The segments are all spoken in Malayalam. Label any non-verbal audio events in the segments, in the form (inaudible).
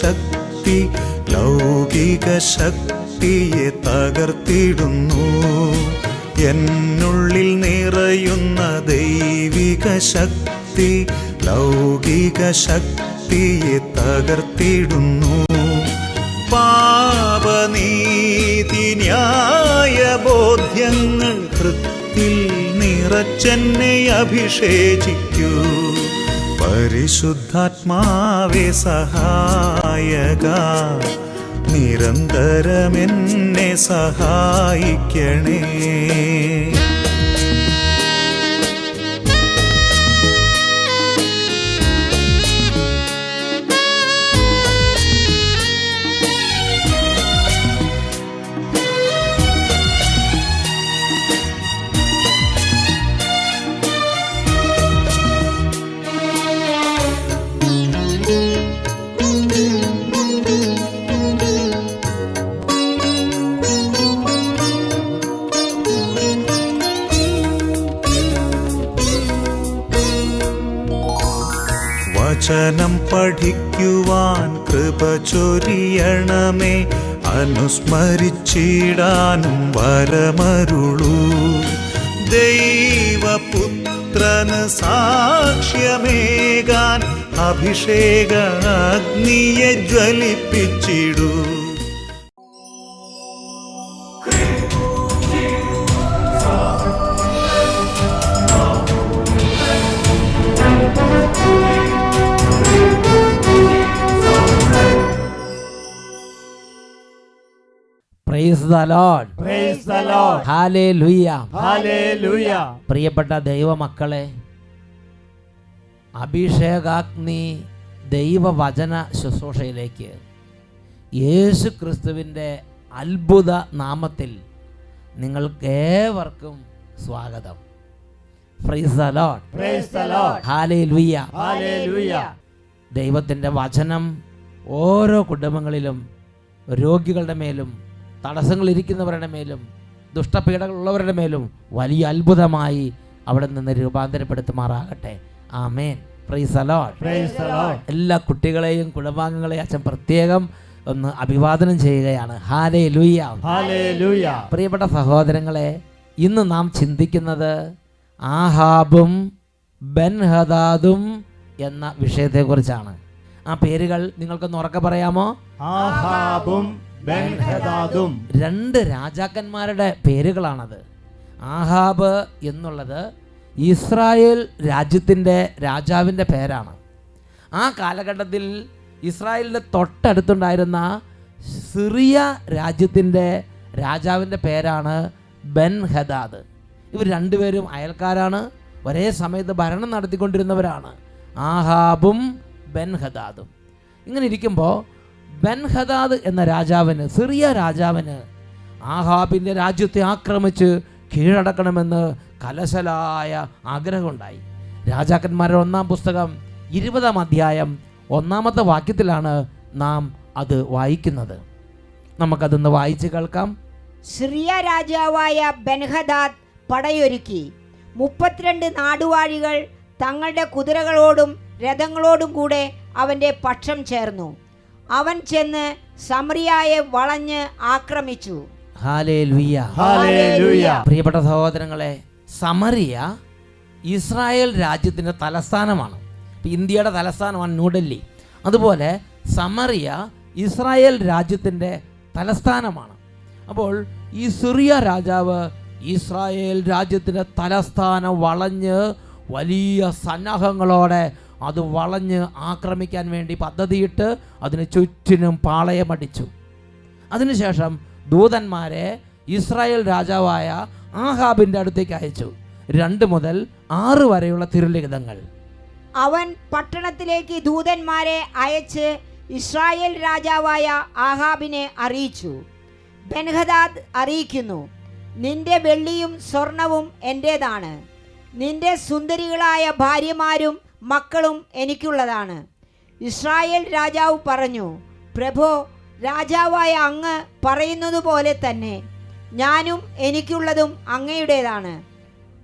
ശക്തി ലൗകിക ശക്തിയെ തകർത്തിടുന്നു. എന്നുള്ളിൽ നിറയുന്ന ദൈവിക ശക്തി ലൗകിക ശക്തിയെ തകർത്തിടുന്നു. പാപനീതി ന്യായ ബോധ്യങ്ങൾ കൃത്തിൽ നിറച്ചെന്നെ അഭിഷേചിക്കൂ. പരിശുദ്ധാത്മാവേ സഹായക. നിരന്തരമെന്നെ സഹായിക്കണേ. വചനം പഠിക്കുവാൻ കൃപ ചൊരിയണമേ. അനുസ്മരിച്ചിടാനും വരമരുളൂ. ദൈവപുത്രന് സാക്ഷ്യമേകാൻ അഭിഷേക അഗ്നിയെ ജ്വലിപ്പിച്ചിടൂ. Praise the Lord Praise the Lord. Hallelujah Hallelujah. പ്രിയപ്പെട്ട ദൈവമക്കളെ അഭിഷേകാഗ്നി ദൈവവചന ശുശ്രൂഷയിലേക്ക് യേശു ക്രിസ്തുവിന്റെ അത്ഭുത നാമത്തിൽ നിങ്ങൾക്കേവർക്കും സ്വാഗതം price the Lord Praise the Lord. Hallelujah Hallelujah. ദൈവത്തിന്റെ വചനം ഓരോ കുടുംബങ്ങളിലും രോഗികളുടെ മേലും തടസ്സങ്ങളിരിക്കുന്നവരുടെ മേലും ദുഷ്ടപീഡകളുള്ളവരുടെ മേലും വലിയ അത്ഭുതമായി അവിടെ നിന്ന് രൂപാന്തരപ്പെടുത്തുമാറാകട്ടെ. ആമേൻ. Price Lord. എല്ലാ കുട്ടികളെയും കുടുംബാംഗങ്ങളെയും അച്ഛൻ പ്രത്യേകം ഒന്ന് അഭിവാദനം ചെയ്യുകയാണ്. ഹാലേ ലൂയ ലൂയ പ്രിയപ്പെട്ട സഹോദരങ്ങളെ ഇന്ന് നാം ചിന്തിക്കുന്നത് ആഹാബും ബൻഹദാദും എന്ന വിഷയത്തെക്കുറിച്ചാണ്. ആ പേരുകൾ നിങ്ങൾക്കൊന്ന് ഉറക്കെ പറയാമോ? ആഹാബും രണ്ട് രാജാക്കന്മാരുടെ പേരുകളാണത്. ആഹാബ് എന്നുള്ളത് ഇസ്രായേൽ രാജ്യത്തിന്റെ രാജാവിന്റെ പേരാണ്. ആ കാലഘട്ടത്തിൽ ഇസ്രായേലിന്റെ തൊട്ടടുത്തുണ്ടായിരുന്ന സിറിയ രാജ്യത്തിന്റെ രാജാവിന്റെ പേരാണ് ബെൻ ഹദാദ്. ഇവർ രണ്ടുപേരും അയൽക്കാരാണ്. ഒരേ സമയത്ത് ഭരണം നടത്തിക്കൊണ്ടിരുന്നവരാണ്. ആഹാബും ബെൻ ഹദാദും. ഇങ്ങനെ ഇരിക്കുമ്പോൾ ബെൻ ഹദാദ് എന്ന രാജാവിന് സിറിയ രാജാവിന് ആഹാബിന്റെ രാജ്യത്തെ ആക്രമിച്ച് കീഴടക്കണമെന്ന് കലശലായ ആഗ്രഹമുണ്ടായി. രാജാക്കന്മാരുടെ ഒന്നാം പുസ്തകം ഇരുപതാം അധ്യായം ഒന്നാമത്തെ വാക്യത്തിലാണ് നാം അത് വായിക്കുന്നത്. നമുക്കതൊന്ന് വായിച്ച് കേൾക്കാം. സിറിയ രാജാവായ ബെൻഹദാദ് പടയൊരുക്കി. മുപ്പത്തിരണ്ട് നാടുവാഴികൾ തങ്ങളുടെ കുതിരകളോടും രഥങ്ങളോടും കൂടെ അവന്റെ പക്ഷം ചേർന്നു. അവൻ ചെന്ന് സമറിയായെ വളഞ്ഞ് ആക്രമിച്ചു. പ്രിയപ്പെട്ട സഹോദരങ്ങളെ സമറിയ ഇസ്രായേൽ രാജ്യത്തിന്റെ തലസ്ഥാനമാണ്. ഇന്ത്യയുടെ തലസ്ഥാനമാണ് ന്യൂഡൽഹി. അതുപോലെ സമറിയ ഇസ്രായേൽ രാജ്യത്തിന്റെ തലസ്ഥാനമാണ്. അപ്പോൾ ഈ സിറിയ രാജാവ് ഇസ്രായേൽ രാജ്യത്തിന്റെ തലസ്ഥാനം വളഞ്ഞ് വലിയ സന്നാഹങ്ങളോടെ അത് വളഞ്ഞ് ആക്രമിക്കാൻ വേണ്ടി പദ്ധതിയിട്ട് അതിന് ചുറ്റിനും പാളയമടിച്ചു അതിനുശേഷം ദൂതന്മാരെ ഇസ്രായേൽ രാജാവായ ആഹാബിന്റെ അടുത്തേക്ക് അയച്ചു. രണ്ട് മുതൽ ആറ് വരെയുള്ള തിരുലിഖിതങ്ങൾ അവൻ പട്ടണത്തിലേക്ക് ദൂതന്മാരെ അയച്ച് ഇസ്രായേൽ രാജാവായ ആഹാബിനെ അറിയിച്ചു. ബെൻഹദാദ് അറിയിക്കുന്നു നിന്റെ വെള്ളിയും സ്വർണവും എന്റേതാണ് നിന്റെ സുന്ദരികളായ ഭാര്യമാരും മക്കളും എനിക്കുള്ളതാണ്. ഇസ്രായേൽ രാജാവ് പറഞ്ഞു പ്രഭോ രാജാവായ അങ്ങ് പറയുന്നത് പോലെ തന്നെ ഞാനും എനിക്കുള്ളതും അങ്ങയുടേതാണ്.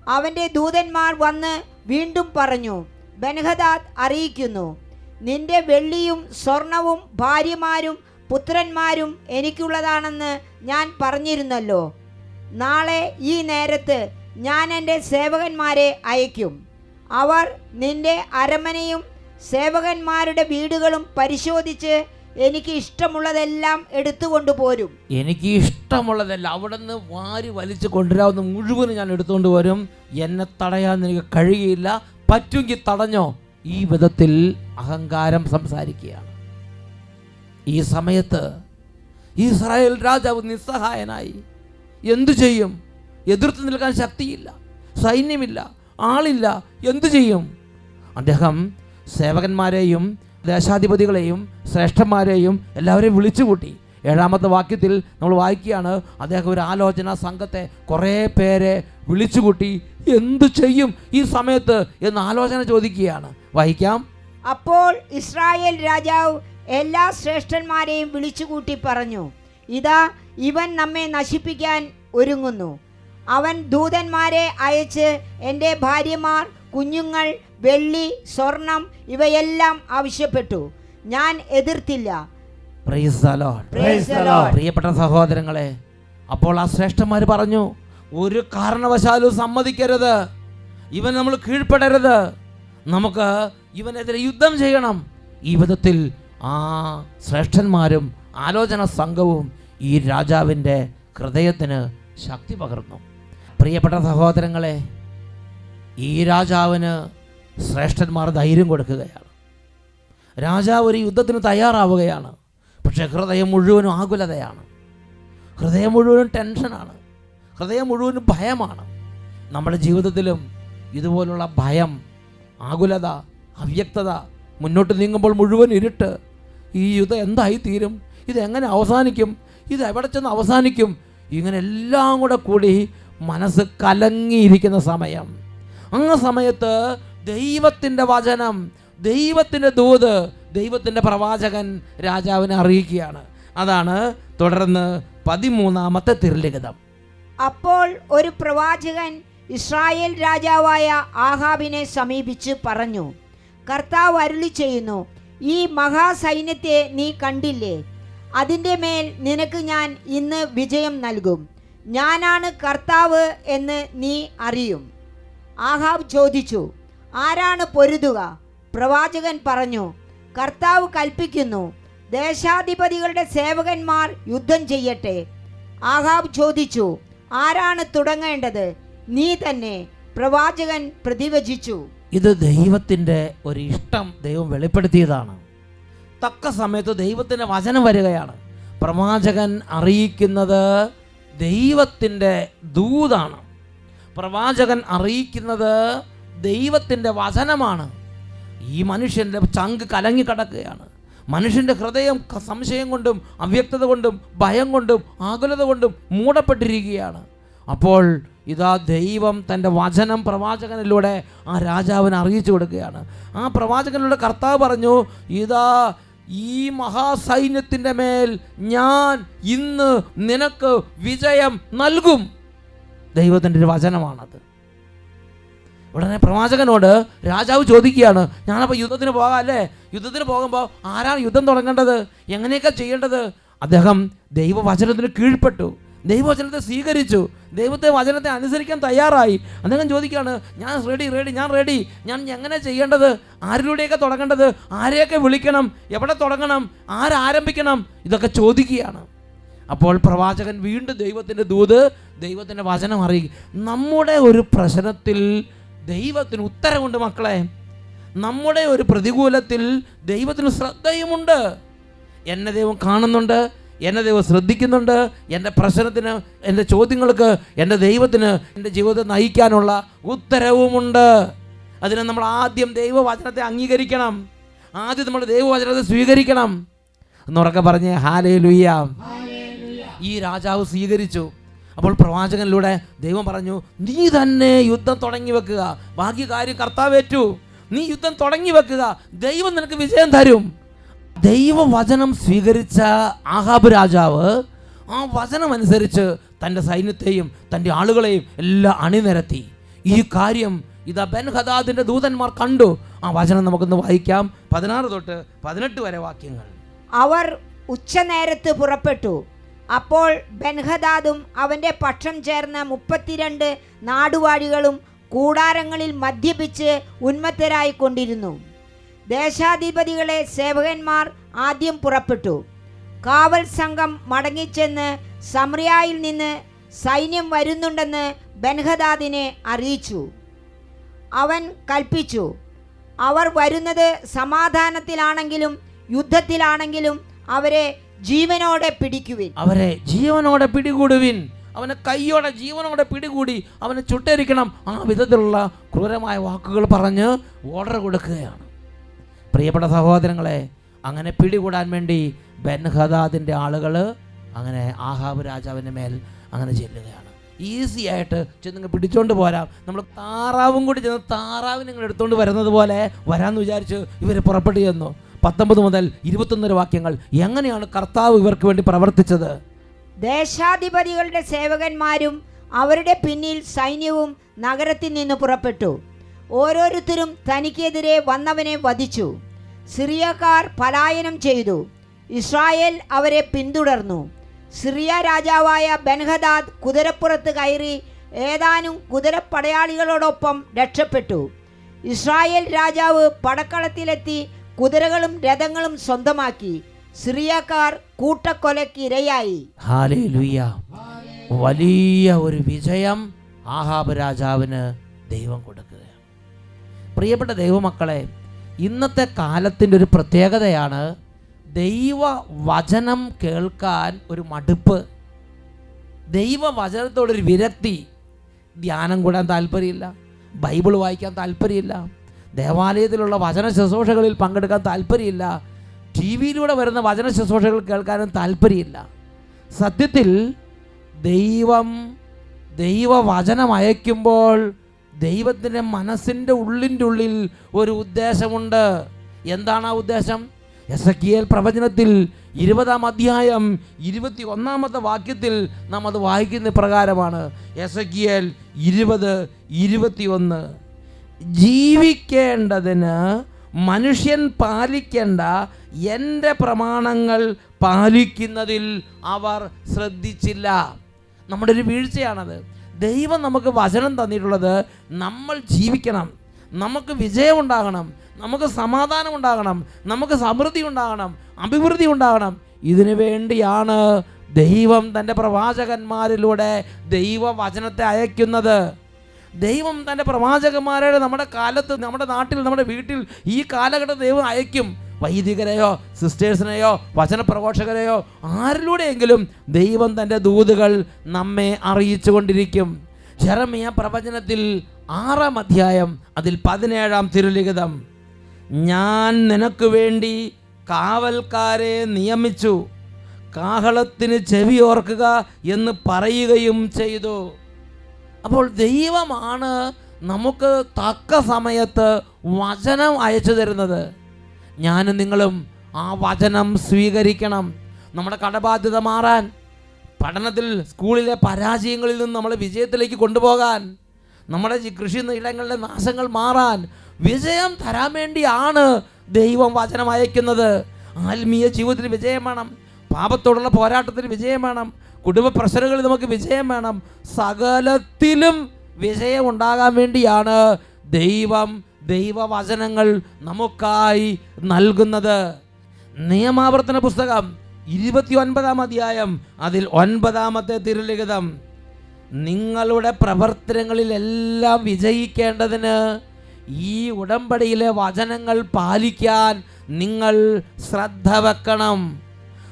അവന്റെ ദൂതന്മാർ വന്ന് വീണ്ടും പറഞ്ഞു ബൻഹദാദ് അറിയിക്കുന്നു നിന്റെ വെള്ളിയും സ്വർണവും ഭാര്യമാരും പുത്രന്മാരും എനിക്കുള്ളതാണെന്ന് ഞാൻ പറഞ്ഞിരുന്നല്ലോ. നാളെ ഈ നേരത്ത് ഞാൻ എന്റെ സേവകന്മാരെ അയക്കും അവർ നിന്റെ അരമനയും സേവകന്മാരുടെ വീടുകളും പരിശോധിച്ച് എനിക്ക് ഇഷ്ടമുള്ളതെല്ലാം എടുത്തു പോരും എനിക്ക് ഇഷ്ടമുള്ളതെല്ലാം. അവിടെ നിന്ന് വാരി വലിച്ചു കൊണ്ടുവരാവുന്ന മുഴുവനും ഞാൻ എടുത്തുകൊണ്ട് വരും. എന്നെ തടയാൻ എനിക്ക് കഴിയുകയില്ല. പറ്റുമെങ്കിൽ തടഞ്ഞോ? ഈ വിധത്തിൽ അഹങ്കാരം സംസാരിക്കുകയാണ്. ഈ സമയത്ത് ഇസ്രായേൽ രാജാവ് നിസ്സഹായനായി. എന്തു ചെയ്യും? എതിർത്ത് നിൽക്കാൻ ശക്തിയില്ല. സൈന്യമില്ല. ആളില്ല എന്തു ചെയ്യും? അദ്ദേഹം സേവകന്മാരെയും ദേശാധിപതികളെയും ശ്രേഷ്ഠന്മാരെയും എല്ലാവരെയും വിളിച്ചുകൂട്ടി ഏഴാമത്തെ വാക്യത്തിൽ നമ്മൾ വായിക്കുകയാണ് അദ്ദേഹം ഒരു ആലോചന സംഘത്തെ കുറേ പേരെ വിളിച്ചുകൂട്ടി എന്തു ചെയ്യും ഈ സമയത്ത് എന്ന് ആലോചന ചോദിക്കുകയാണ്. വായിക്കാം. അപ്പോൾ ഇസ്രായേൽ രാജാവ് എല്ലാ ശ്രേഷ്ഠന്മാരെയും വിളിച്ചുകൂട്ടി പറഞ്ഞു ഇതാ ഇവൻ നമ്മെ നശിപ്പിക്കാൻ ഒരുങ്ങുന്നു. അവൻ ദൂതന്മാരെ അയച്ച് എന്റെ ഭാര്യമാർ കുഞ്ഞുങ്ങൾ വെള്ളി സ്വർണം ഇവയെല്ലാം ആവശ്യപ്പെട്ടു. ഞാൻ എതിർത്തില്ല. Praise the Lord. Praise the Lord. പ്രിയപ്പെട്ട സഹോദരങ്ങളെ അപ്പോൾ ആ ശ്രേഷ്ഠന്മാർ പറഞ്ഞു ഒരു കാരണവശാലും സമ്മതിക്കരുത്. ഇവൻ നമ്മൾ കീഴ്പ്പെടരുത്. നമുക്ക് ഇവനെതിരെ യുദ്ധം ചെയ്യണം. ഈ വിധത്തിൽ ആ ശ്രേഷ്ഠന്മാരും ആലോചന സംഘവും ഈ രാജാവിന്റെ ഹൃദയത്തിന് ശക്തി പകർന്നു. പ്രിയപ്പെട്ട സഹോദരങ്ങളെ ഈ രാജാവിന് ശ്രേഷ്ഠന്മാർ ധൈര്യം കൊടുക്കുകയാണ്. രാജാവ് ഒരു യുദ്ധത്തിന് തയ്യാറാവുകയാണ്. പക്ഷേ ഹൃദയം മുഴുവനും ആകുലതയാണ്. ഹൃദയം മുഴുവനും ടെൻഷനാണ്. ഹൃദയം മുഴുവനും ഭയമാണ്. നമ്മുടെ ജീവിതത്തിലും ഇതുപോലുള്ള ഭയം ആകുലത അവ്യക്തത മുന്നോട്ട് നീങ്ങുമ്പോൾ മുഴുവൻ ഇരുട്ട്. ഈ യുദ്ധം എന്തായി തീരും ഇതെങ്ങനെ അവസാനിക്കും? ഇത് എവിടെ ചെന്ന് അവസാനിക്കും? ഇങ്ങനെ എല്ലാം കൂടെ കൂടി മനസ്സ് കലങ്ങിയിരിക്കുന്ന സമയം. ആ സമയത്ത് ദൈവത്തിന്റെ വചനം ദൈവത്തിന്റെ ദൂത് ദൈവത്തിന്റെ പ്രവാചകൻ രാജാവിനെ അറിയിക്കുകയാണ്. അതാണ് തുടർന്ന് പതിമൂന്നാമത്തെ തിരുലിഖിതം. അപ്പോൾ ഒരു പ്രവാചകൻ ഇസ്രായേൽ രാജാവായ ആഹാബിനെ സമീപിച്ച് പറഞ്ഞു കർത്താവ് അരുളി ചെയ്യുന്നു ഈ മഹാസൈന്യത്തെ നീ കണ്ടില്ലേ? അതിന്റെ മേൽ നിനക്ക് ഞാൻ ഇന്ന് വിജയം നൽകും. ഞാനാണ് കർത്താവ് എന്ന് നീ അറിയും. ആഹാബ് ചോദിച്ചു ആരാണ് പൊരുതുക? പ്രവാചകൻ പറഞ്ഞു കർത്താവ് കൽപ്പിക്കുന്നു ദേശാധിപതികളുടെ സേവകന്മാർ യുദ്ധം ചെയ്യട്ടെ. ആഹാബ് ചോദിച്ചു ആരാണ് തുടങ്ങേണ്ടത്? നീ തന്നെ പ്രവാചകൻ പ്രതിവചിച്ചു. ഇത് ദൈവത്തിന്റെ ഒരു ഇഷ്ടം ദൈവം വെളിപ്പെടുത്തിയതാണ്. തക്ക സമയത്ത് ദൈവത്തിന്റെ വചനം വരികയാണ്. പ്രവാചകൻ അറിയിക്കുന്നത് ദൈവത്തിന്റെ ദൂതാണ്. പ്രവാചകൻ അറിയിക്കുന്നത് ദൈവത്തിന്റെ വചനമാണ്. ഈ മനുഷ്യന്റെ ചങ്ക് കലങ്ങിക്കിടക്കുകയാണ് മനുഷ്യന്റെ ഹൃദയം സംശയം കൊണ്ടും അവ്യക്തത കൊണ്ടും ഭയം കൊണ്ടും ആകുലത കൊണ്ടും മൂടപ്പെട്ടിരിക്കുകയാണ്. അപ്പോൾ ഇതാ ദൈവം തന്റെ വചനം പ്രവാചകനിലൂടെ ആ രാജാവിനെ അറിയിച്ചു കൊടുക്കുകയാണ്. ആ പ്രവാചകനിലൂടെ കർത്താവ് പറഞ്ഞു ഇതാ ഈ മഹാസൈന്യത്തിന്റെ മേൽ ഞാൻ ഇന്ന് നിനക്ക് വിജയം നൽകും. ദൈവത്തിന്റെ ഒരു വചനമാണത്. ഉടനെ പ്രവാചകനോട് രാജാവ് ചോദിക്കുകയാണ് ഞാനപ്പോൾ യുദ്ധത്തിന് പോകാം അല്ലേ? യുദ്ധത്തിന് പോകുമ്പോൾ ആരാണ് യുദ്ധം തുടങ്ങേണ്ടത്? എങ്ങനെയൊക്കെ ചെയ്യേണ്ടത്? അദ്ദേഹം ദൈവവചനത്തിന് കീഴ്പ്പെട്ടു. ദൈവവചനത്തെ സ്വീകരിച്ചു. ദൈവത്തെ വചനത്തെ അനുസരിക്കാൻ തയ്യാറായി. അദ്ദേഹം ചോദിക്കുകയാണ് ഞാൻ റെഡി റെഡി ഞാൻ റെഡി ഞാൻ എങ്ങനെ ചെയ്യേണ്ടത്? ആരിലൂടെയൊക്കെ തുടങ്ങേണ്ടത്? ആരെയൊക്കെ വിളിക്കണം? എവിടെ തുടങ്ങണം? ആരാരംഭിക്കണം? ഇതൊക്കെ ചോദിക്കുകയാണ്. അപ്പോൾ പ്രവാചകൻ വീണ്ടും ദൈവത്തിന്റെ ദൂത് ദൈവത്തിന്റെ വചനം അറിയിക്കും നമ്മുടെ ഒരു പ്രശ്നത്തിൽ ദൈവത്തിന് ഉത്തരമുണ്ട് മക്കളെ. നമ്മുടെ ഒരു പ്രതികൂലത്തിൽ ദൈവത്തിന് ശ്രദ്ധയുമുണ്ട്. എന്നെ ദൈവം കാണുന്നുണ്ട്. എന്നെ ദൈവം ശ്രദ്ധിക്കുന്നുണ്ട്. എന്റെ പ്രശ്നത്തിന് എന്റെ ചോദ്യങ്ങൾക്ക് എന്റെ ദൈവത്തിന് എന്റെ ജീവിതത്തെ നയിക്കാനുള്ള ഉത്തരവുമുണ്ട്. അതിന് നമ്മൾ ആദ്യം ദൈവവചനത്തെ അംഗീകരിക്കണം. ആദ്യം നമ്മൾ ദൈവവചനത്തെ സ്വീകരിക്കണം. എന്നുറക്കെ പറഞ്ഞ് ഹാലേ ലുയ്യാം ഈ രാജാവ് സ്വീകരിച്ചു. അപ്പോൾ പ്രവാചകനിലൂടെ ദൈവം പറഞ്ഞു നീ തന്നെ യുദ്ധം തുടങ്ങി വെക്കുക. ബാക്കി കാര്യം കർത്താവേറ്റു നീ യുദ്ധം തുടങ്ങി വെക്കുക. ദൈവം നിനക്ക് വിജയം തരും. ദൈവവചനം സ്വീകരിച്ച ആഹാബ് രാജാവ് ആ വചനം അനുസരിച്ച് തന്റെ സൈന്യത്തെയും തന്റെ ആളുകളെയും എല്ലാം അണിനിരത്തി. ഈ കാര്യം ഇതാ ബെൻ ഹദാദിന്റെ ദൂതന്മാർ കണ്ടു. ആ വചനം നമുക്കൊന്ന് വായിക്കാം. പതിനാറ് തൊട്ട് പതിനെട്ട് വരെ വാക്യങ്ങൾ. അവർ ഉച്ചനേരത്ത് പുറപ്പെട്ടു. അപ്പോൾ ബെൻഹദാദും അവന്റെ പക്ഷം ചേർന്ന മുപ്പത്തിരണ്ട് നാടുവാഴികളും കൂടാരങ്ങളിൽ മദ്യപിച്ച് ഉന്മത്തരായി കൊണ്ടിരുന്നു ദേശാധിപതികളെ സേവകന്മാർ ആദ്യം പുറപ്പെട്ടു. കാവൽ സംഘം മടങ്ങിച്ചെന്ന് സമറിയായിൽ നിന്ന് സൈന്യം വരുന്നുണ്ടെന്ന് ബൻഹദാദിനെ അറിയിച്ചു. അവൻ കൽപ്പിച്ചു അവർ വരുന്നത് സമാധാനത്തിലാണെങ്കിലും യുദ്ധത്തിലാണെങ്കിലും അവരെ ജീവനോടെ പിടിക്കുവിൻ. അവരെ ജീവനോടെ പിടികൂടുവിൻ. അവനെ കൈയോടെ ജീവനോടെ പിടികൂടി അവനെ ചുട്ടരിക്കണം. ആ വിധത്തിലുള്ള ക്രൂരമായ വാക്കുകൾ പറഞ്ഞ് ഓർഡർ കൊടുക്കുകയാണ്. പ്രിയപ്പെട്ട സഹോദരങ്ങളെ അങ്ങനെ പിടികൂടാൻ വേണ്ടി ബെൻഹദാദിന്റെ ആളുകൾ അങ്ങനെ ആഹാബ് രാജാവിന്റെ മേൽ അങ്ങനെ ചെല്ലുകയാണ്. ഈസി ആയിട്ട് ചെന്ന് പിടിച്ചോണ്ട് പോരാം. നമ്മൾ താറാവും കൂടി ചെന്ന് താറാവിനെ നിങ്ങൾ എടുത്തുകൊണ്ട് വരുന്നത് പോലെ വരാമെന്ന് വിചാരിച്ച് ഇവർ പുറപ്പെട്ടു ചെന്നു. പത്തൊമ്പത് മുതൽ ഇരുപത്തൊന്നര വാക്യങ്ങൾ എങ്ങനെയാണ് കർത്താവ് ഇവർക്ക് വേണ്ടി പ്രവർത്തിച്ചത്? ദേശാധിപതികളുടെ സേവകന്മാരും അവരുടെ പിന്നിൽ സൈന്യവും നഗരത്തിൽ നിന്ന് പുറപ്പെട്ടു. ഓരോരുത്തരും തനിക്കെതിരെ വന്നവനെ വധിച്ചു. സിറിയക്കാർ പലായനം ചെയ്തു. ഇസ്രായേൽ അവരെ പിന്തുടർന്നു. സിറിയ രാജാവായ ബെൻഹദാദ് കുതിരപ്പുറത്ത് കയറി ഏതാനും കുതിരപ്പടയാളികളോടൊപ്പം രക്ഷപ്പെട്ടു. ഇസ്രായേൽ രാജാവ് പടക്കളത്തിലെത്തി കുതിരകളും രഥങ്ങളും സ്വന്തമാക്കി. സിറിയക്കാർ കൂട്ടക്കൊലയ്ക്ക് ഇരയായി വലിയ ഒരു വിജയം ആഹാബ് രാജാവിന് ദൈവം കൊടുക്കുകയാണ് പ്രിയപ്പെട്ട ദൈവമക്കളെ ഇന്നത്തെ കാലത്തിന്റെ ഒരു പ്രത്യേകതയാണ് ദൈവ വചനം കേൾക്കാൻ ഒരു മടുപ്പ്. ദൈവ വചനത്തോടൊരു വിരക്തി. ധ്യാനം കൂടാൻ താല്പര്യമില്ല ബൈബിൾ വായിക്കാൻ താല്പര്യമില്ല ദേവാലയത്തിലുള്ള വചന ശുശ്രൂഷകളിൽ പങ്കെടുക്കാൻ താല്പര്യമില്ല ടി വിയിലൂടെ വരുന്ന വചന ശുശ്രൂഷകൾ കേൾക്കാനും താല്പര്യമില്ല. സത്യത്തിൽ ദൈവം ദൈവവചനം അയക്കുമ്പോൾ ദൈവത്തിന്റെ മനസ്സിന്റെ ഉള്ളിന്റെ ഉള്ളിൽ ഒരു ഉദ്ദേശമുണ്ട്. എന്താണ് ആ ഉദ്ദേശം? എസ് എ പ്രവചനത്തിൽ ഇരുപതാം അധ്യായം ഇരുപത്തി ഒന്നാമത്തെ വാക്യത്തിൽ നാം അത് വായിക്കുന്ന പ്രകാരമാണ്. എസ് എ ഇരുപത് ഇരുപത്തിയൊന്ന്. ജീവിക്കേണ്ടതിന് മനുഷ്യൻ പാലിക്കേണ്ട എന്റെ പ്രമാണങ്ങൾ പാലിക്കുന്നതിൽ അവർ ശ്രദ്ധിച്ചില്ല. നമ്മുടെ ഒരു വീഴ്ചയാണത്. ദൈവം നമുക്ക് വചനം തന്നിട്ടുള്ളത് നമ്മൾ ജീവിക്കണം. നമുക്ക് വിജയം ഉണ്ടാകണം. നമുക്ക് സമാധാനം ഉണ്ടാകണം. നമുക്ക് സമൃദ്ധി ഉണ്ടാകണം. അഭിവൃദ്ധി ഉണ്ടാകണം. ഇതിനു വേണ്ടിയാണ് ദൈവം തന്റെ പ്രവാചകന്മാരിലൂടെ ദൈവവചനത്തെ അയക്കുന്നത്. ദൈവം തന്റെ പ്രവാചകന്മാരുടെ നമ്മുടെ കാലത്ത് നമ്മുടെ നാട്ടിൽ നമ്മുടെ വീട്ടിൽ ഈ കാലഘട്ടം ദൈവം അയക്കും. വൈദികരെയോ സിസ്റ്റേഴ്സിനെയോ വചനപ്രഘോഷകരെയോ ആരിലൂടെയെങ്കിലും ദൈവം തന്റെ ദൂതുകൾ നമ്മെ അറിയിച്ചു കൊണ്ടിരിക്കും ജെറമിയ പ്രവചനത്തിൽ ആറാം അധ്യായം അതിൽ പതിനേഴാം തിരുലിഖിതം. ഞാൻ നിനക്ക് വേണ്ടി കാവൽക്കാരെ നിയമിച്ചു കാഹളത്തിന് ചെവി ഓർക്കുക എന്ന് പറയുകയും ചെയ്തു. അപ്പോൾ ദൈവമാണ് നമുക്ക് തക്ക സമയത്ത് വചനം അയച്ചു തരുന്നത്. ഞാനും നിങ്ങളും ആ വചനം സ്വീകരിക്കണം. നമ്മുടെ കടബാധ്യത മാറാൻ പഠനത്തിൽ സ്കൂളിലെ പരാജയങ്ങളിൽ നിന്ന് നമ്മളെ വിജയത്തിലേക്ക് കൊണ്ടുപോകാൻ നമ്മുടെ കൃഷി ഇടങ്ങളിലെ നാശങ്ങൾ മാറാൻ വിജയം തരാൻ വേണ്ടിയാണ് ദൈവം വചനം അയക്കുന്നത്. ആത്മീയ ജീവിതത്തിൽ വിജയം വേണം. പാപത്തോടുള്ള പോരാട്ടത്തിന് വിജയം വേണം. കുടുംബ പ്രശ്നങ്ങളിൽ നമുക്ക് വിജയം വേണം. സകലത്തിലും വിജയം ഉണ്ടാകാൻ വേണ്ടിയാണ് ദൈവം ദൈവവചനങ്ങൾ നമുക്കായി നൽകുന്നത്. നിയമാവർത്തന പുസ്തകം ഇരുപത്തി ഒൻപതാം അധ്യായം അതിൽ ഒൻപതാമത്തെ തിരുലിഖിതം. നിങ്ങളുടെ പ്രവർത്തനങ്ങളിലെല്ലാം വിജയിക്കേണ്ടതിന് ഈ ഉടമ്പടിയിലെ വചനങ്ങൾ പാലിക്കാൻ നിങ്ങൾ ശ്രദ്ധ വെക്കണം.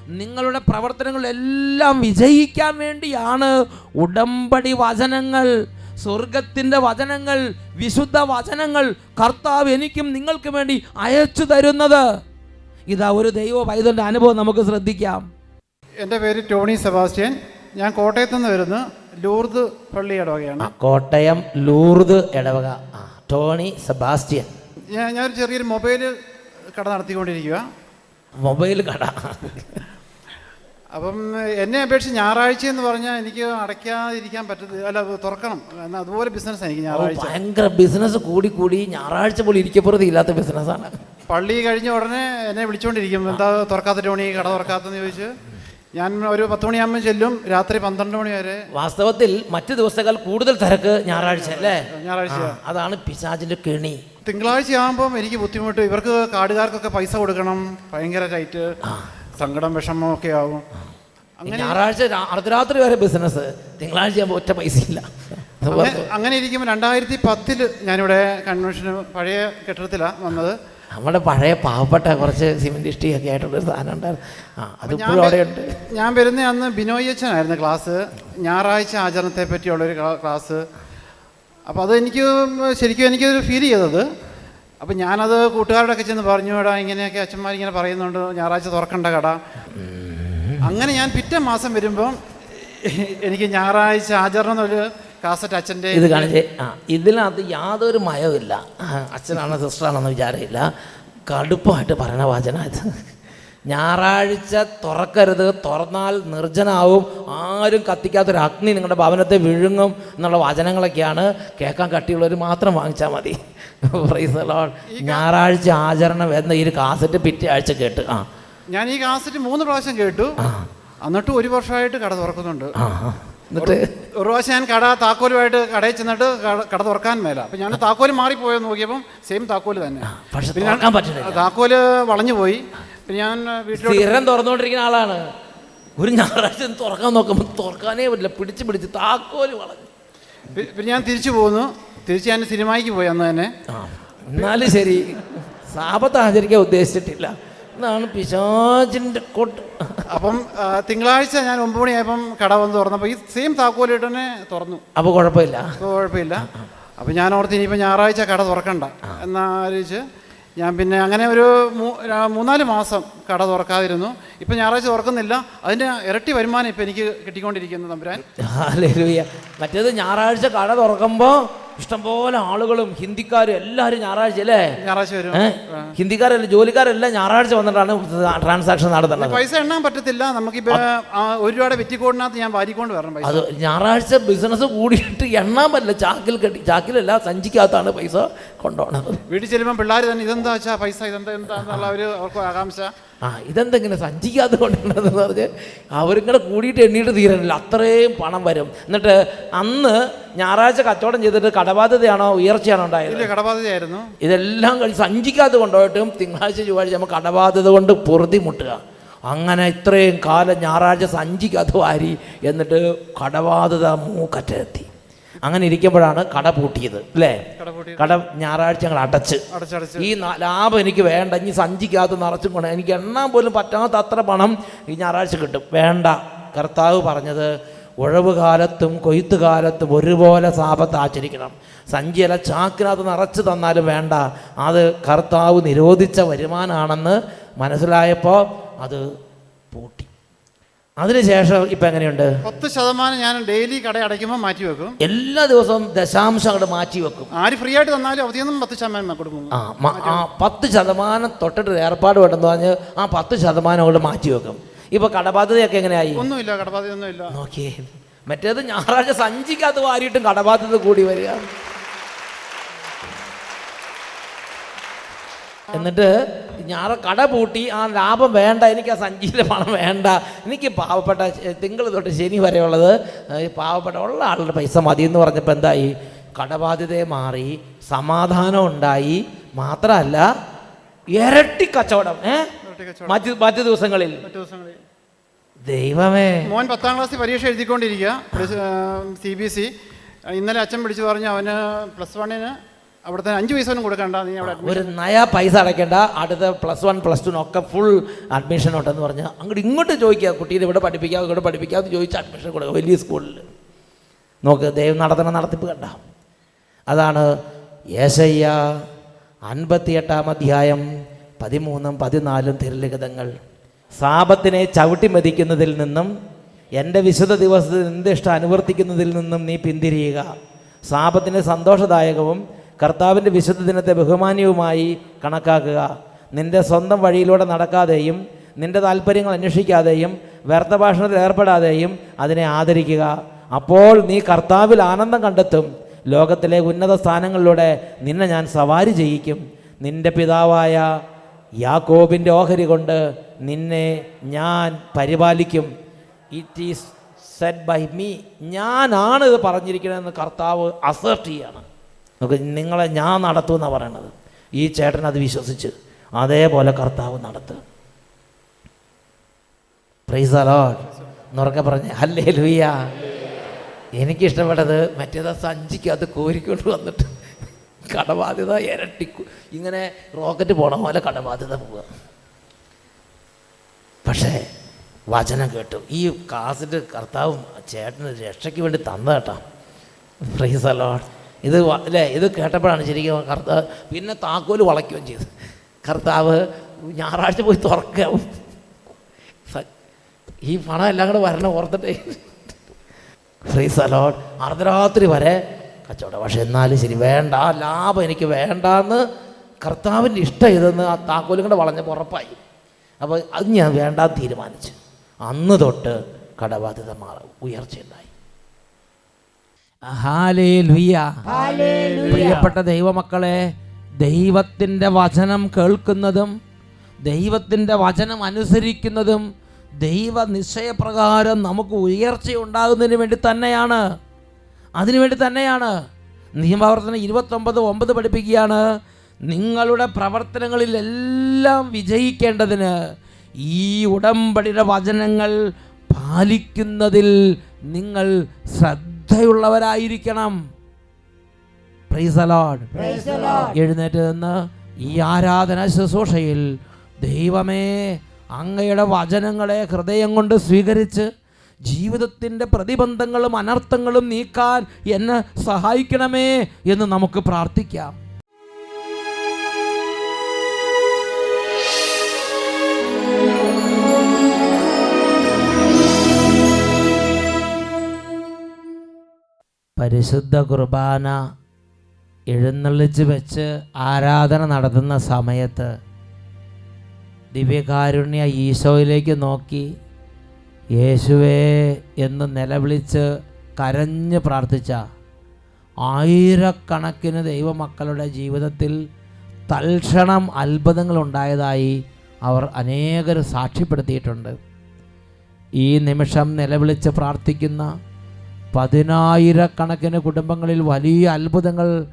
നിങ്ങളുടെ പ്രവർത്തനങ്ങളെല്ലാം വിജയിക്കാൻ വേണ്ടിയാണ് ഉടമ്പടി വചനങ്ങൾ. സ്വർഗത്തിന്റെ വചനങ്ങൾ വിശുദ്ധ വചനങ്ങൾ കർത്താവ് എനിക്കും നിങ്ങൾക്കും വേണ്ടി അയച്ചു തരുന്നത്. ഇതാ ഒരു ദൈവ പൈതന്റെ അനുഭവം നമുക്ക് ശ്രദ്ധിക്കാം. എന്റെ പേര് ടോണി സെബാസ്റ്റ്യൻ. ഞാൻ കോട്ടയത്ത് നിന്ന് വരുന്നു. ലൂർദ് പള്ളി ഇടവകയാണ്. കോട്ടയം ലൂർദ് ഇടവക. ടോണി സെബാസ്റ്റ്യൻ. ഞാൻ ഞാനൊരു ചെറിയൊരു മൊബൈൽ കട നടത്തിക്കൊണ്ടിരിക്കുക മൊബൈൽ കട. അപ്പം എന്നെ അപേക്ഷിച്ച് ഞായറാഴ്ച എന്ന് പറഞ്ഞാൽ എനിക്ക് അടയ്ക്കാതിരിക്കാൻ പറ്റത്തില്ല അല്ല തുറക്കണം. എന്നാൽ അതുപോലെ ബിസിനസ് എനിക്ക് ഞായറാഴ്ച. ഭയങ്കര ബിസിനസ് കൂടി കൂടി ഞായറാഴ്ച പോലും ഇരിക്കപ്പുറത്ത് ഇല്ലാത്ത ബിസിനസ്സാണ് പള്ളി കഴിഞ്ഞ ഉടനെ എന്നെ വിളിച്ചുകൊണ്ടിരിക്കും എന്താ തുറക്കാത്ത ടോണി കട തുറക്കാത്തെന്ന് ചോദിച്ച്. ഞാൻ ഒരു പത്ത് മണിയാകുമ്പോൾ ചെല്ലും രാത്രി പന്ത്രണ്ട് മണി വരെ. വാസ്തവത്തിൽ മറ്റു ദിവസങ്ങൾ കൂടുതൽ തിരക്ക് ഞായറാഴ്ച അല്ലേ? ഞായറാഴ്ച അതാണ് പിശാചിന്റെ കെണി. തിങ്കളാഴ്ച ആകുമ്പം എനിക്ക് ബുദ്ധിമുട്ട്. ഇവർക്ക് കാടുകാർക്കൊക്കെ പൈസ കൊടുക്കണം ഭയങ്കര ടൈറ്റ് സങ്കടം വിഷമം ഒക്കെ ആവും ഞായറാഴ്ച അർദ്ധരാത്രി വരെ ബിസിനസ് തിങ്കളാഴ്ച ഒറ്റ പൈസ ഇല്ല അങ്ങനെ ഇരിക്കുമ്പോൾ രണ്ടായിരത്തി പത്തിൽ ഞാനിവിടെ കൺവെൻഷന് പഴയ കെട്ടിടത്തിലാണ് വന്നത്. നമ്മുടെ പഴയ പാവപ്പെട്ട കുറച്ച് സിമെന്റ് ഇഷ്ടിയൊക്കെ ആയിട്ടുള്ള ഒരു സാധനം ഉണ്ടായിരുന്നു. ആ ഞാൻ അതിപ്പോഴും അവിടെ ഉണ്ട് ഞാൻ വരുന്ന അന്ന് ബിനോയ് അച്ഛനായിരുന്നു ക്ലാസ്. ഞായറാഴ്ച ആചരണത്തെ പറ്റിയുള്ളൊരു ഒരു ക്ലാസ്. അപ്പോൾ അത് എനിക്ക് ശരിക്കും എനിക്കതൊരു ഫീൽ ചെയ്തത്. അപ്പം ഞാനത് കൂട്ടുകാരോടൊക്കെ ചെന്ന് പറഞ്ഞു എടാ ഇങ്ങനെയൊക്കെ അച്ഛന്മാർ ഇങ്ങനെ പറയുന്നുണ്ട് ഞായറാഴ്ച തുറക്കണ്ട കട. അങ്ങനെ ഞാൻ പിറ്റേ മാസം വരുമ്പം എനിക്ക് ഞായറാഴ്ച ആചരണം എന്നൊരു കാസറ്റ് അച്ഛന്റെ ഇത് കാണിച്ചേ ആ ഇതിനകത്ത് യാതൊരു മയവുമില്ല. അച്ഛനാണോ സിസ്റ്ററാണെന്ന് വിചാരമില്ല. കടുപ്പമായിട്ട് പറയണ വാചന ഇത്. ഞായറാഴ്ച തുറക്കരുത്. തുറന്നാൽ നിർജനാവും. ആരും കത്തിക്കാത്തൊരു അഗ്നി നിങ്ങളുടെ ഭവനത്തെ വിഴുങ്ങും എന്നുള്ള വചനങ്ങളൊക്കെയാണ്. കേൾക്കാൻ കട്ടിയുള്ളവർ മാത്രം വാങ്ങിച്ചാൽ മതി. ഞായറാഴ്ച ആചരണം എന്ന ഈ ഒരു കാസറ്റ് പിറ്റേ ആഴ്ച കേട്ടു. ആ. ഞാൻ ഈ കാസറ്റ് മൂന്ന് പ്രാവശ്യം കേട്ടു. എന്നിട്ട് ഒരു വർഷമായിട്ട് കട തുറക്കുന്നുണ്ട്. എന്നിട്ട്? ഒരു പ്രാവശ്യം ഞാൻ കട താക്കോലുമായിട്ട് കടയിൽ ചെന്നിട്ട് കട- തുറക്കാൻ മേല. അപ്പം ഞാൻ താക്കോൽ മാറിപ്പോയെന്ന് നോക്കിയപ്പം സെയിം താക്കോൽ തന്നെ. താക്കോൽ വളഞ്ഞു പോയി ഞാൻ സ്ഥിരം തുറന്നുകൊണ്ടിരിക്കുന്ന ആളാണ്. ഒരു ഞായറാഴ്ച തുറക്കാൻ നോക്കുമ്പോൾ തുറക്കാനേ പറ്റില്ല. പിടിച്ച് പിടിച്ച് താക്കോൽ വളഞ്ഞു പിന്നെ ഞാൻ തിരിച്ചു പോന്നു. തിരിച്ച് ഞാൻ സിനിമയ്ക്ക് പോയി അന്ന് തന്നെ. എന്നാലും ശരി. സാപത്ത് ആചരിക്കാൻ ഉദ്ദേശിച്ചിട്ടില്ല. എന്നാണ് പിശാചിന്റെ കൊട്ട്. അപ്പം തിങ്കളാഴ്ച ഞാൻ ഒമ്പത് മണിയായപ്പം കട വന്ന് തുറന്നപ്പോൾ ഈ സെയിം താക്കോലിട്ട് തന്നെ തുറന്നു. അപ്പോൾ കുഴപ്പമില്ല. അപ്പോൾ കുഴപ്പമില്ല. അപ്പം ഞാൻ ഓർത്ത് ഇനിയിപ്പോൾ ഞായറാഴ്ച കട തുറക്കണ്ട. എന്നാലോചിച്ച് ഞാൻ പിന്നെ അങ്ങനെ ഒരു മൂന്നാൽ മാസം കട തുറക്കാതിരുന്നു. ഇപ്പം ഞായറാഴ്ച തുറക്കുന്നില്ല. അതിന്റെ ഇരട്ടി വരുമാനം ഇപ്പം എനിക്ക് കിട്ടിക്കൊണ്ടിരിക്കുന്നു തമ്പുരാൻ. (laughs) മറ്റേത് ഞായറാഴ്ച കട തുറക്കുമ്പോൾ ഇഷ്ടംപോലെ ആളുകളും ഹിന്ദിക്കാരും എല്ലാവരും ഞായറാഴ്ച അല്ലേ? ഞായറാഴ്ച വരും. ഹിന്ദിക്കാരല്ല ജോലിക്കാരെല്ലാം ഞായറാഴ്ച വന്നിട്ടാണ് ട്രാൻസാക്ഷൻ നടത്തുന്നത്. പൈസ എണ്ണാൻ പറ്റത്തില്ല. നമുക്ക് ഒരുപാട് ഒരു രൂപയുടെ വെറ്റിക്കോടിനകത്ത് ഞാൻ വാരിക്കൊണ്ട് വരണം അത് ഞായറാഴ്ച ബിസിനസ് കൂടിയിട്ട് എണ്ണാൻ പറ്റില്ല. ചാക്കിൽ കെട്ടി ചാക്കിലല്ല സഞ്ചിക്കകത്താണ് പൈസ കൊണ്ടുപോകണത് വീട്ടിൽ ചെല്ലുമ്പോൾ പിള്ളേർ തന്നെ ഇതെന്താ വെച്ചാൽ പൈസ ഇതെന്താ എന്താന്നുള്ള ഒരു അവർക്ക് ആകാംക്ഷ. ആ ഇതെന്തെങ്കിലും സഞ്ചിക്കാതെ കൊണ്ടുവരണമെന്ന് പറഞ്ഞ് അവരും കൂടെ കൂടിയിട്ട് എണ്ണീട്ട് തീരണില്ല. അത്രയും പണം വരും. എന്നിട്ട് അന്ന് ഞായറാഴ്ച കച്ചവടം ചെയ്തിട്ട് കടബാധ്യതയാണോ ഉയർച്ചയാണോ ഉണ്ടായത്? കടബാധ്യതയായിരുന്നു. ഇതെല്ലാം കഴിച്ച് സഞ്ചിക്കാതെ കൊണ്ടുപോയിട്ടും തിങ്കളാഴ്ച ചൊവ്വാഴ്ച നമുക്ക് കടബാധ്യത കൊണ്ട് പൊറുതി മുട്ടുക അങ്ങനെ ഇത്രയും കാലം ഞായറാഴ്ച സഞ്ചിക്കാതെ വാരി എന്നിട്ട് കടബാധ്യത മൂക്കറ്റെത്തി. അങ്ങനെ ഇരിക്കുമ്പോഴാണ് കട പൂട്ടിയത് അല്ലേ? കട ഞായറാഴ്ച ഞങ്ങൾ അടച്ച്. ഈ ലാഭം എനിക്ക് വേണ്ട ഇനി സഞ്ചിക്കകത്ത് നിറച്ചും കൊണ്ട് എനിക്ക് എണ്ണാൻ പോലും പറ്റാത്ത അത്ര പണം ഈ ഞായറാഴ്ച കിട്ടും. വേണ്ട. കർത്താവ് പറഞ്ഞത് ഉഴവ് കാലത്തും കൊയ്ത്ത് കാലത്തും ഒരുപോലെ സാപത്ത് ആചരിക്കണം. സഞ്ചിയല ചാക്കിനകത്ത് നിറച്ച് തന്നാലും വേണ്ട. അത് കർത്താവ് നിരോധിച്ച വരുമാനമാണെന്ന് മനസ്സിലായപ്പോൾ അത് അതിനുശേഷം ഇപ്പൊ എങ്ങനെയുണ്ട്? പത്ത് ശതമാനം ഞാൻ ഡെയിലി കട അടയ്ക്കുമ്പോൾ മാറ്റി വെക്കും. എല്ലാ ദിവസവും ദശാംശം അങ്ങോട്ട് മാറ്റി വെക്കും. ആര് ഫ്രീ ആയിട്ട് തന്നാലും അവധിയൊന്നും പത്ത് ശതമാനം കൊടുക്കും. ആ മ- ആ പത്ത് ശതമാനം തൊട്ടിട്ട് ഏർപ്പാട് വേണ്ടെന്ന് പറഞ്ഞ് ആ പത്ത് ശതമാനം അങ്ങോട്ട് മാറ്റി വെക്കും. ഇപ്പൊ കടബാധ്യതയൊക്കെ എങ്ങനെയായി? ഒന്നുമില്ല കടബാധ്യത ഒന്നുമില്ല നോക്കിയേ. മറ്റേത് ഞായറാഴ്ച സഞ്ചിക്കകത്ത് വാരിയിട്ടും കടബാധ്യത കൂടി വരിക. എന്നിട്ട് ഞാൻ കട പൂട്ടി ആ ലാഭം വേണ്ട എനിക്ക് ആ സഞ്ചിയിലെ പണം വേണ്ട. എനിക്ക് പാവപ്പെട്ട തിങ്കൾ തൊട്ട് ശനി വരെയുള്ളത് പാവപ്പെട്ട ഉള്ള ആളുടെ പൈസ മതി എന്ന് പറഞ്ഞപ്പോൾ എന്തായി? കടബാധ്യതയെ മാറി സമാധാനം ഉണ്ടായി. മാത്രമല്ല ഇരട്ടി കച്ചവടം ഏ? മറ്റു മറ്റു ദിവസങ്ങളിൽ. ദൈവമേ. മോൻ പത്താം ക്ലാസ് പരീക്ഷ എഴുതിക്കൊണ്ടിരിക്കുക സി ബി സി ഇന്നലെ അച്ഛൻ പിടിച്ചു പറഞ്ഞു അവന് പ്ലസ് വണ്ണിന് അവിടുത്തെ അഞ്ച് പൈസ ഒന്നും കൊടുക്കണ്ട നീ അവിടെ ഒരു നയ പൈസ അടയ്ക്കേണ്ട. അടുത്ത പ്ലസ് വൺ പ്ലസ് ടുനൊക്കെ ഫുൾ അഡ്മിഷൻ ഉണ്ടെന്ന് പറഞ്ഞാൽ അങ്ങോട്ട് ഇങ്ങോട്ട് ചോദിക്കുക. കുട്ടീനെ ഇവിടെ പഠിപ്പിക്കാം ഇവിടെ പഠിപ്പിക്കാം എന്ന് ചോദിച്ച് അഡ്മിഷൻ കൊടുക്കുക. വലിയ സ്കൂളിൽ നോക്ക് ദൈവം നടത്തണ നടത്തിപ്പ് കണ്ട. അതാണ് യേശയ്യ അൻപത്തിയെട്ടാം അധ്യായം പതിമൂന്നും പതിനാലും തിരുലിഖിതങ്ങൾ. സാപത്തിനെ ചവിട്ടി മതിക്കുന്നതിൽ നിന്നും എന്റെ വിശുദ്ധ ദിവസത്തിൽ നിന്റെ ഇഷ്ടം അനുവർത്തിക്കുന്നതിൽ നിന്നും നീ പിന്തിരിയുക. സാപത്തിന് സന്തോഷദായകവും കർത്താവിന്റെ വിശുദ്ധ ദിനത്തെ ബഹുമാന്യവുമായി കണക്കാക്കുക. നിന്റെ സ്വന്തം വഴിയിലൂടെ നടക്കാതെയും നിന്റെ താല്പര്യങ്ങൾ അന്വേഷിക്കാതെയും വ്യർത്ഥ ഭാഷണത്തിൽ ഏർപ്പെടാതെയും അതിനെ ആദരിക്കുക. അപ്പോൾ നീ കർത്താവിൽ ആനന്ദം കണ്ടെത്തും. ലോകത്തിലെ ഉന്നത സ്ഥാനങ്ങളിലൂടെ നിന്നെ ഞാൻ സവാരി ചെയ്യിക്കും. നിന്റെ പിതാവായ യാക്കോബിന്റെ ഓഹരി കൊണ്ട് നിന്നെ ഞാൻ പരിപാലിക്കും. It is said by me ഞാനാണ് ഇത് പറഞ്ഞിരിക്കണമെന്ന് കർത്താവ് അസേർട്ട് ചെയ്യാണ്. നമുക്ക് നിങ്ങളെ ഞാൻ നടത്തുമെന്നാണ് പറയണത്. ഈ ചേട്ടൻ അത് വിശ്വസിച്ച് അതേപോലെ കർത്താവ് നടത്തുക പ്രൈസ് അലോട്ട് എന്നുറക്കെ പറഞ്ഞ് ഹല്ലേ ലൂയ എനിക്കിഷ്ടപ്പെട്ടത് മറ്റേതാ സഞ്ചിക്ക് അത് കോരിക്കൊണ്ട് വന്നിട്ട് കടബാധ്യത ഇരട്ടി ഇങ്ങനെ റോക്കറ്റ് പോണ പോലെ കടബാധ്യത പോവുക. പക്ഷേ വചനം കേട്ടു. ഈ കാസിന്റെ കർത്താവും ചേട്ടന് രക്ഷയ്ക്ക് വേണ്ടി തന്നേട്ടാ പ്രൈസ് അലോഡ് ഇത് അല്ലേ? ഇത് കേട്ടപ്പോഴാണ് ശരിക്കും കർത്താവ് പിന്നെ താക്കോൽ വളയ്ക്കുകയും ചെയ്തു. കർത്താവ് ഞായറാഴ്ച പോയി തുറക്കാവും ഈ പണം എല്ലാം കൂടെ വരണം ഓർത്തിട്ടേ. ശ്രീ സലോൺ അർദ്ധരാത്രി വരെ കച്ചവടം. പക്ഷെ എന്നാലും ശരി വേണ്ട. ലാഭം എനിക്ക് വേണ്ടാന്ന് കർത്താവിന്റെ ഇഷ്ടം ഇതെന്ന് ആ താക്കോലും കൂടെ വളഞ്ഞപ്പോൾ ഉറപ്പായി. അപ്പോൾ അത് ഞാൻ വേണ്ടാന്ന് തീരുമാനിച്ചു. അന്ന് തൊട്ട് കടബാധ്യത മാറും ഉയർച്ചയുണ്ടായി. പ്രിയപ്പെട്ട ദൈവമക്കളെ ദൈവത്തിന്റെ വചനം കേൾക്കുന്നതും ദൈവത്തിന്റെ വചനം അനുസരിക്കുന്നതും ദൈവ നിശ്ചയപ്രകാരം നമുക്ക് ഉയർച്ചയുണ്ടാകുന്നതിന് വേണ്ടി തന്നെയാണ്. അതിനുവേണ്ടി തന്നെയാണ്. നിയമപ്രവർത്തനം ഇരുപത്തൊമ്പത് ഒമ്പത് പഠിപ്പിക്കുകയാണ് നിങ്ങളുടെ പ്രവർത്തനങ്ങളിലെല്ലാം വിജയിക്കേണ്ടതിന് ഈ ഉടമ്പടിയുടെ വചനങ്ങൾ പാലിക്കുന്നതിൽ നിങ്ങൾ ശ്രദ്ധയുള്ളവരായിരിക്കണം. എഴുന്നേറ്റ് നിന്ന് ഈ ആരാധന ശുശ്രൂഷയിൽ ദൈവമേ അങ്ങയുടെ വചനങ്ങളെ ഹൃദയം കൊണ്ട് സ്വീകരിച്ച് ജീവിതത്തിന്റെ പ്രതിബന്ധങ്ങളും അനർത്ഥങ്ങളും നീക്കാൻ എന്നെ സഹായിക്കണമേ എന്ന് നമുക്ക് പ്രാർത്ഥിക്കാം. പരിശുദ്ധ കുർബാന എഴുന്നള്ളിച്ച് വെച്ച് ആരാധന നടത്തുന്ന സമയത്ത് ദിവ്യകാരുണ്യ ഈശോയിലേക്ക് നോക്കി യേശുവേ എന്ന് നിലവിളിച്ച് കരഞ്ഞ് പ്രാർത്ഥിച്ച ആയിരക്കണക്കിന് ദൈവമക്കളുടെ ജീവിതത്തിൽ തൽക്ഷണം അത്ഭുതങ്ങൾ ഉണ്ടായതായി അവർ അനേകർ സാക്ഷ്യപ്പെടുത്തിയിട്ടുണ്ട്. ഈ നിമിഷം നിലവിളിച്ച് പ്രാർത്ഥിക്കുന്ന പതിനായിരക്കണക്കിന് കുടുംബങ്ങളിൽ വലിയ അത്ഭുതങ്ങൾ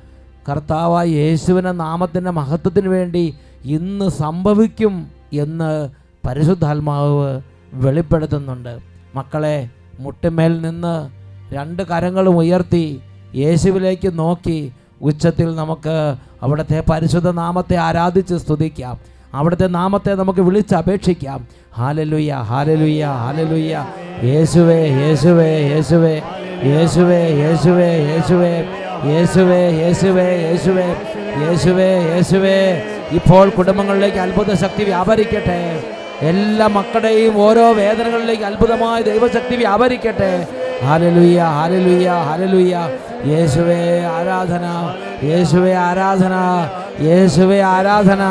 കർത്താവായ യേശുവിനെ നാമത്തിന്റെ മഹത്വത്തിന് വേണ്ടി ഇന്ന് സംഭവിക്കും എന്ന് പരിശുദ്ധാത്മാവ് വെളിപ്പെടുത്തുന്നുണ്ട്. മക്കളെ മുട്ടുമേൽ നിന്ന് രണ്ട് കരങ്ങളും ഉയർത്തി യേശുവിലേക്ക് നോക്കി ഉച്ചത്തിൽ നമുക്ക് അവിടുത്തെ പരിശുദ്ധ നാമത്തെ ആരാധിച്ച് സ്തുതിക്കാം. അവിടുത്തെ നാമത്തെ നമുക്ക് വിളിച്ച് അപേക്ഷിക്കാം. ഹാലലുയ്യ ഹാലലുയ്യ ഹാലലുയ്യ യേശുവേ യേശുവേ യേശുവേ. യേശുവേ യേശുവേ യേശുവേ യേശുവേ യേശുവേ യേശുവേ യേശുവേ യേശുവേ. ഇപ്പോൾ കുടുംബങ്ങളിലേക്ക് അത്ഭുത ശക്തി വ്യാപരിക്കട്ടെ. എല്ലാ മക്കളുടെയും ഓരോ വേദനകളിലേക്ക് അത്ഭുതമായ ദൈവശക്തി വ്യാപരിക്കട്ടെ. ഹാലലുയ്യ ഹാലലുയ്യ ഹാലലുയ്യ യേശുവേ ആരാധന യേശുവേ ആരാധന യേശുവേ ആരാധന.